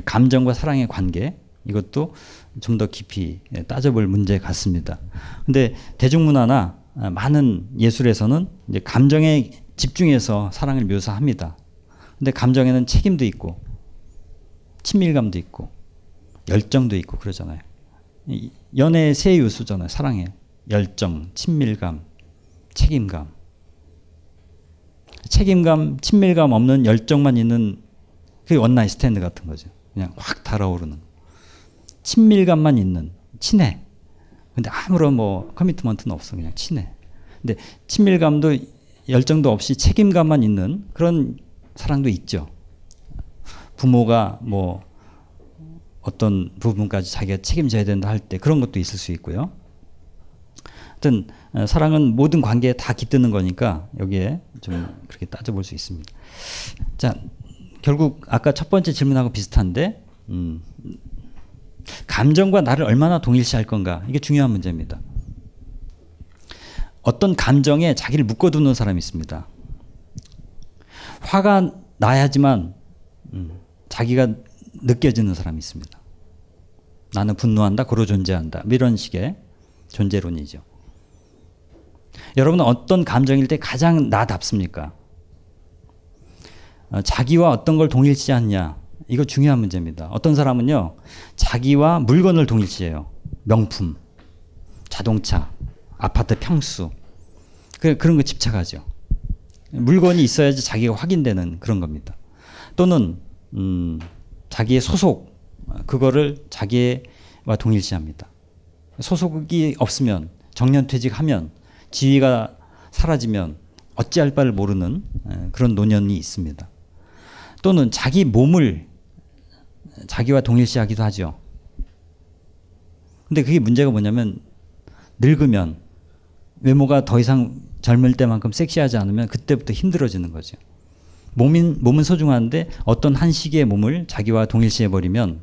[SPEAKER 6] 감정과 사랑의 관계 이것도 좀 더 깊이 따져볼 문제 같습니다. 근데 대중문화나 많은 예술에서는 감정에 집중해서 사랑을 묘사합니다. 근데 감정에는 책임도 있고 친밀감도 있고 열정도 있고 그러잖아요. 연애의 세 요소잖아요. 사랑에 열정, 친밀감, 책임감. 책임감, 친밀감 없는 열정만 있는 그게 one night stand 같은 거죠. 그냥 확 달아오르는. 친밀감만 있는 친해. 근데 아무런 뭐 commitment는 없어. 그냥 친해. 근데 친밀감도 열정도 없이 책임감만 있는 그런 사랑도 있죠. 부모가 뭐 어떤 부분까지 자기가 책임져야 된다 할 때 그런 것도 있을 수 있고요. 하여튼 어, 사랑은 모든 관계에 다 깃드는 거니까 여기에 좀 그렇게 따져볼 수 있습니다. 자, 결국 아까 첫 번째 질문하고 비슷한데 음, 감정과 나를 얼마나 동일시할 건가 이게 중요한 문제입니다. 어떤 감정에 자기를 묶어두는 사람이 있습니다. 화가 나야지만 음, 자기가 느껴지는 사람이 있습니다. 나는 분노한다, 고로 존재한다. 뭐 이런 식의 존재론이죠. 여러분은 어떤 감정일 때 가장 나답습니까? 어, 자기와 어떤 걸 동일시 하냐. 이거 중요한 문제입니다. 어떤 사람은요, 자기와 물건을 동일시해요. 명품, 자동차, 아파트 평수. 그, 그런 거 집착하죠. 물건이 있어야지 자기가 확인되는 그런 겁니다. 또는, 음, 자기의 소속, 그거를 자기와 동일시합니다. 소속이 없으면, 정년퇴직하면, 지위가 사라지면 어찌할 바를 모르는 그런 노년이 있습니다. 또는 자기 몸을 자기와 동일시하기도 하죠. 근데 그게 문제가 뭐냐면 늙으면 외모가 더 이상 젊을 때만큼 섹시하지 않으면 그때부터 힘들어지는 거죠. 몸인, 몸은 소중한데 어떤 한 시기의 몸을 자기와 동일시해 버리면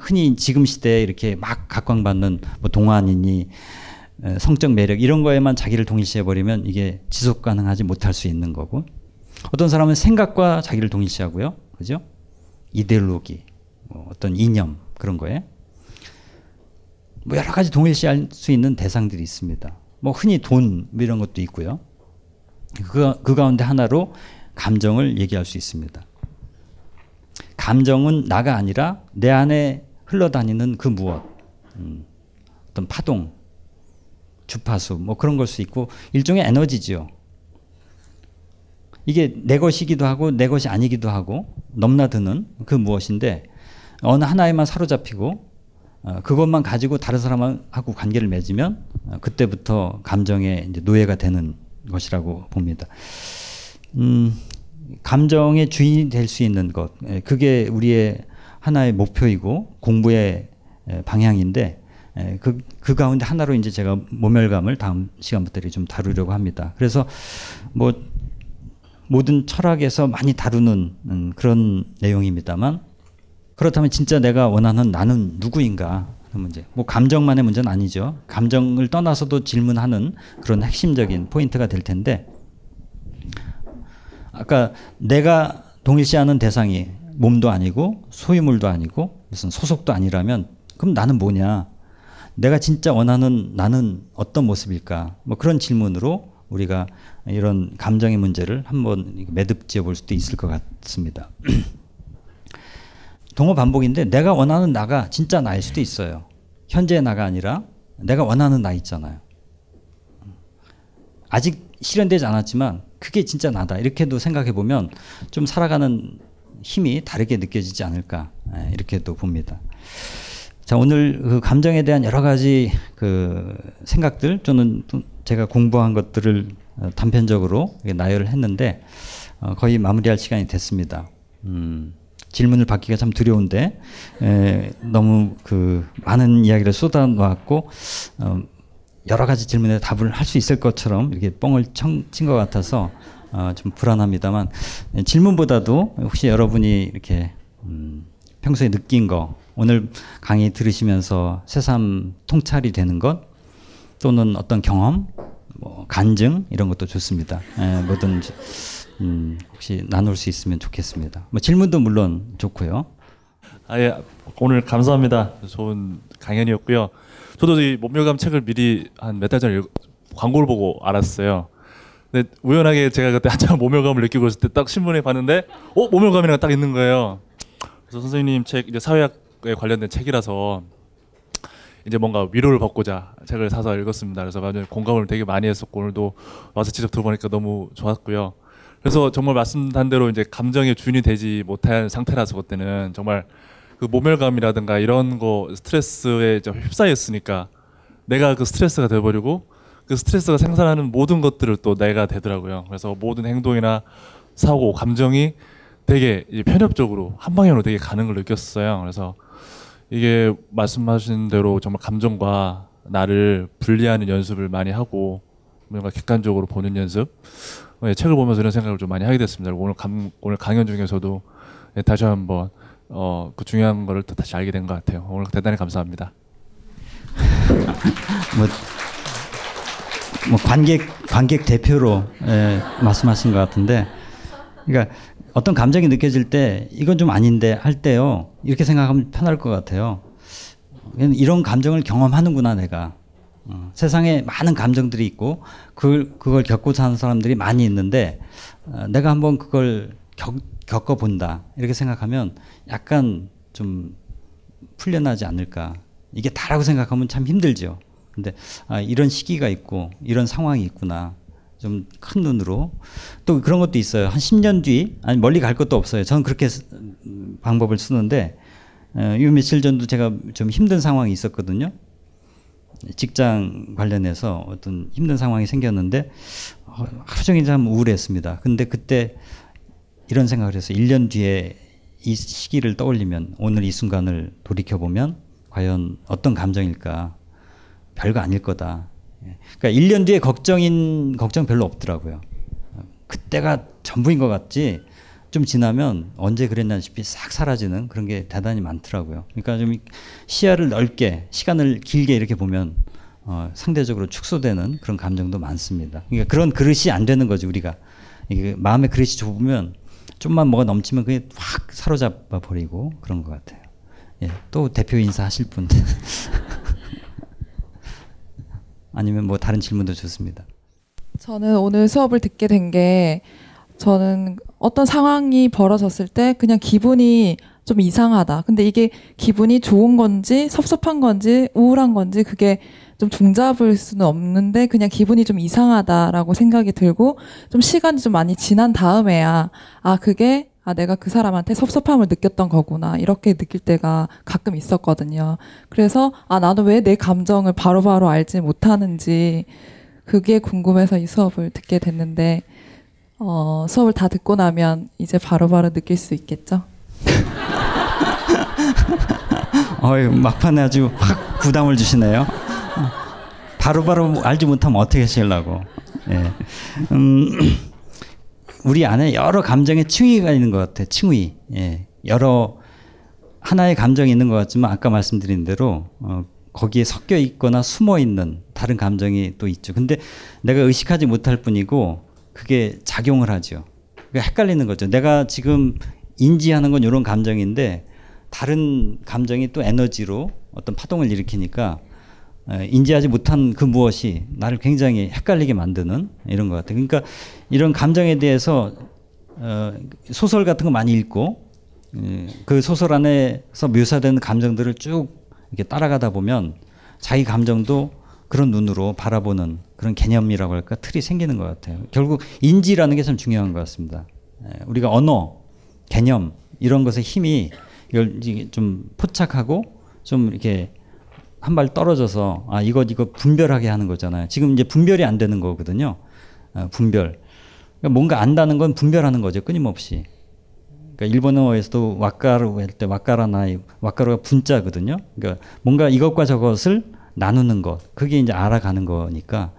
[SPEAKER 6] 흔히 지금 시대에 이렇게 막 각광받는 뭐 동안이니 성적 매력 이런 거에만 자기를 동일시해 버리면 이게 지속 가능하지 못할 수 있는 거고 어떤 사람은 생각과 자기를 동일시하고요. 그죠? 이데올로기, 뭐 어떤 이념 그런 거에 뭐 여러 가지 동일시할 수 있는 대상들이 있습니다. 뭐 흔히 돈뭐 이런 것도 있고요. 그, 그 가운데 하나로 감정을 얘기할 수 있습니다. 감정은 나가 아니라 내 안에 흘러다니는 그 무엇, 음, 어떤 파동, 주파수, 뭐 그런 걸 수 있고 일종의 에너지지요. 이게 내 것이기도 하고 내 것이 아니기도 하고 넘나드는 그 무엇인데 어느 하나에만 사로잡히고 어, 그것만 가지고 다른 사람하고 관계를 맺으면 어, 그때부터 감정의 노예가 되는 것이라고 봅니다. 음, 감정의 주인이 될 수 있는 것, 예, 그게 우리의 하나의 목표이고 공부의 예, 방향인데 예, 그, 그 가운데 하나로 이제 제가 모멸감을 다음 시간부터 좀 다루려고 합니다. 그래서 뭐 모든 철학에서 많이 다루는 음, 그런 내용입니다만 그렇다면 진짜 내가 원하는 나는 누구인가 그 문제. 뭐 감정만의 문제는 아니죠. 감정을 떠나서도 질문하는 그런 핵심적인 포인트가 될 텐데 아까 내가 동일시하는 대상이 몸도 아니고 소유물도 아니고 무슨 소속도 아니라면 그럼 나는 뭐냐? 내가 진짜 원하는 나는 어떤 모습일까? 뭐 그런 질문으로 우리가 이런 감정의 문제를 한번 매듭지어 볼 수도 있을 것 같습니다. <clears throat> 동호 반복인데 내가 원하는 나가 진짜 나일 수도 있어요. 현재의 나가 아니라 내가 원하는 나 있잖아요. 아직 실현되지 않았지만 그게 진짜 나다. 이렇게도 생각해 보면 좀 살아가는 힘이 다르게 느껴지지 않을까. 예, 이렇게도 봅니다. 자, 오늘 그 감정에 대한 여러 가지 그 생각들 저는 제가 공부한 것들을 어, 단편적으로 나열을 했는데 어, 거의 마무리할 시간이 됐습니다. 음, 질문을 받기가 참 두려운데 에, 너무 그 많은 이야기를 쏟아놓았고 어, 여러 가지 질문에 답을 할 수 있을 것처럼 이렇게 뻥을 친 것 같아서 어, 좀 불안합니다만 질문보다도 혹시 여러분이 이렇게 음, 평소에 느낀 거 오늘 강의 들으시면서 새삼 통찰이 되는 것 또는 어떤 경험 뭐 간증 이런 것도 좋습니다. 예, 뭐든지 음, 혹시 나눌 수 있으면 좋겠습니다. 뭐 질문도 물론 좋고요.
[SPEAKER 13] 아, 예. 오늘 감사합니다. 좋은 강연이었고요. 저도 이 몸멸감 책을 미리 한 몇 달 전에 읽- 광고를 보고 알았어요. 근데 우연하게 제가 그때 한참 <laughs> 모멸감을 느끼고 있을 때 딱 신문에 봤는데 어 모멸감이라는 딱 있는 거예요. 그래서 선생님 책 이제 사회학에 관련된 책이라서 이제 뭔가 위로를 받고자 책을 사서 읽었습니다. 그래서 완전 공감을 되게 많이 했었고 오늘도 와서 직접 들어보니까 너무 좋았고요. 그래서 정말 말씀한 대로 이제 감정의 주인이 되지 못한 상태라서 그때는 정말 그 모멸감이라든가 이런 거 스트레스에 이제 휩싸였으니까 내가 그 스트레스가 돼버리고 그 스트레스가 생산하는 모든 것들을 또 내가 되더라고요. 그래서 모든 행동이나 사고, 감정이 되게 편협적으로 한 방향으로 되게 가는 걸 느꼈어요. 그래서 이게 말씀하신 대로 정말 감정과 나를 분리하는 연습을 많이 하고 뭔가 객관적으로 보는 연습. 예, 책을 보면서 이런 생각을 좀 많이 하게 됐습니다. 오늘 감, 오늘 강연 중에서도 예, 다시 한번 어, 그 중요한 거를 또 다시 알게 된 것 같아요. 오늘 대단히 감사합니다. <laughs>
[SPEAKER 6] 뭐, 뭐 관객 관객 대표로 예, 말씀하신 것 같은데, 그러니까 어떤 감정이 느껴질 때 이건 좀 아닌데 할 때요 이렇게 생각하면 편할 것 같아요. 이런 감정을 경험하는구나 내가. 어, 세상에 많은 감정들이 있고 그걸 그걸 겪고 사는 사람들이 많이 있는데 어, 내가 한번 그걸 겪, 겪어본다 이렇게 생각하면 약간 좀 풀려나지 않을까. 이게 다라고 생각하면 참 힘들죠. 근데 아, 이런 시기가 있고 이런 상황이 있구나. 좀 큰 눈으로 또 그런 것도 있어요. 한 10년 뒤 아니 멀리 갈 것도 없어요. 저는 그렇게 방법을 쓰는데 어, 요 며칠 전도 제가 좀 힘든 상황이 있었거든요. 직장 관련해서 어떤 힘든 상황이 생겼는데 어, 하루 종일 참 우울했습니다. 근데 그때 이런 생각을 했어요. 1년 뒤에 이 시기를 떠올리면 오늘 이 순간을 돌이켜 보면 과연 어떤 감정일까? 별거 아닐 거다. 예. 그러니까 1년 뒤에 걱정인 걱정 별로 없더라고요. 그때가 전부인 것 같지 좀 지나면 언제 그랬냐시피 싹 사라지는 그런 게 대단히 많더라고요. 그러니까 좀 시야를 넓게 시간을 길게 이렇게 보면 어, 상대적으로 축소되는 그런 감정도 많습니다. 그러니까 그런 그릇이 안 되는 거지 우리가 이게 마음의 그릇이 좁으면 좀만 뭐가 넘치면 그게 확 사로잡아 버리고 그런 것 같아요. 예, 또 대표 인사 하실 분 <laughs> 아니면 뭐 다른 질문도 좋습니다.
[SPEAKER 14] 저는 오늘 수업을 듣게 된 게 저는 어떤 상황이 벌어졌을 때 그냥 기분이 좀 이상하다. 근데 이게 기분이 좋은 건지 섭섭한 건지 우울한 건지 그게 좀 종잡을 수는 없는데 그냥 기분이 좀 이상하다라고 생각이 들고 좀 시간이 좀 많이 지난 다음에야 아 그게 아 내가 그 사람한테 섭섭함을 느꼈던 거구나 이렇게 느낄 때가 가끔 있었거든요. 그래서 아 나도 왜내 감정을 바로 바로 알지 못하는지 그게 궁금해서 이 수업을 듣게 됐는데 어, 수업을 다 듣고 나면 이제 바로바로 느낄 수 있겠죠? <laughs> <laughs>
[SPEAKER 6] 어이 막판에 아주 확 부담을 주시네요. 바로 바로 알지 못하면 어떻게 하시려고. 예. 음, <clears throat> 우리 안에 여러 감정의 층위가 있는 것 같아요. 층위. 예. 여러 하나의 감정이 있는 것 같지만 아까 말씀드린 대로 어, 거기에 섞여 있거나 숨어 있는 다른 감정이 또 있죠. 근데 내가 의식하지 못할 뿐이고 그게 작용을 하죠. 그러니까 헷갈리는 거죠. 내가 지금 인지하는 건 이런 감정인데 다른 감정이 또 에너지로 어떤 파동을 일으키니까 어, 인지하지 못한 그 무엇이 나를 굉장히 헷갈리게 만드는 이런 것 같아요. 그러니까 이런 감정에 대해서 어, 소설 같은 거 많이 읽고 어, 그 소설 안에서 묘사되는 감정들을 쭉 이렇게 따라가다 보면 자기 감정도 그런 눈으로 바라보는 그런 개념이라고 할까 틀이 생기는 것 같아요. 결국 인지라는 게 참 중요한 것 같습니다. 에, 우리가 언어, 개념 이런 것의 힘이 이걸 좀 포착하고 좀 이렇게 한 발 떨어져서 아 이거 이거 분별하게 하는 거잖아요. 지금 이제 분별이 안 되는 거거든요. 어, 분별. 그러니까 뭔가 안다는 건 분별하는 거죠. 끊임없이. 그러니까 일본어에서도 와까루 할 때 와까라나이 와까루가 분자거든요. 그러니까 뭔가 이것과 저것을 나누는 것 그게 이제 알아가는 거니까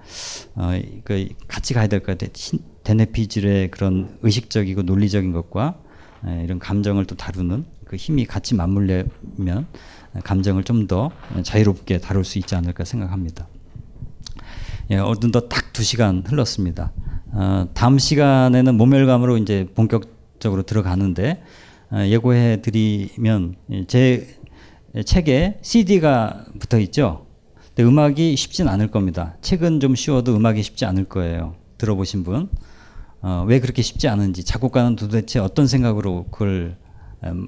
[SPEAKER 6] 어, 그 같이 가야 될 것 같아요. 신- 데네피질의 그런 의식적이고 논리적인 것과 에, 이런 감정을 또 다루는 그 힘이 같이 맞물려면 감정을 좀 더 자유롭게 다룰 수 있지 않을까 생각합니다. 예, 어느덧 딱 두 시간 흘렀습니다. 어, 다음 시간에는 모멸감으로 이제 본격적으로 들어가는데 어, 예고해 드리면 제 책에 CD가 붙어 있죠. 근데 음악이 쉽진 않을 겁니다. 책은 좀 쉬워도 음악이 쉽지 않을 거예요. 들어보신 분. 어, 왜 그렇게 쉽지 않은지 작곡가는 도대체 어떤 생각으로 그걸 음,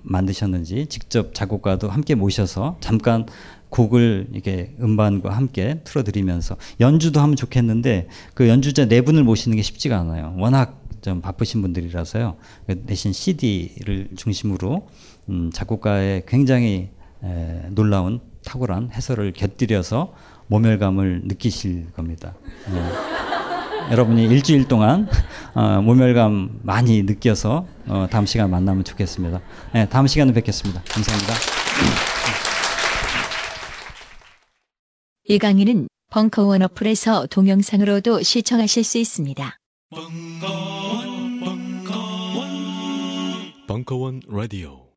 [SPEAKER 6] 만드셨는지 직접 작곡가도 함께 모셔서 잠깐 곡을 이게 음반과 함께 틀어드리면서 연주도 하면 좋겠는데 그 연주자 네 분을 모시는 게 쉽지가 않아요. 워낙 좀 바쁘신 분들이라서요. 그 대신 CD를 중심으로 음, 작곡가의 굉장히 에, 놀라운 탁월한 해설을 곁들여서 모멸감을 느끼실 겁니다. 예. 여러분이 일주일 동안 어, 모멸감 많이 느껴서 어, 다음 시간 만나면 좋겠습니다. 네, 다음 시간에 뵙겠습니다. 감사합니다.
[SPEAKER 5] 이 강의는 벙커원 어플에서 동영상으로도 시청하실 수 있습니다.
[SPEAKER 15] 벙커원 라디오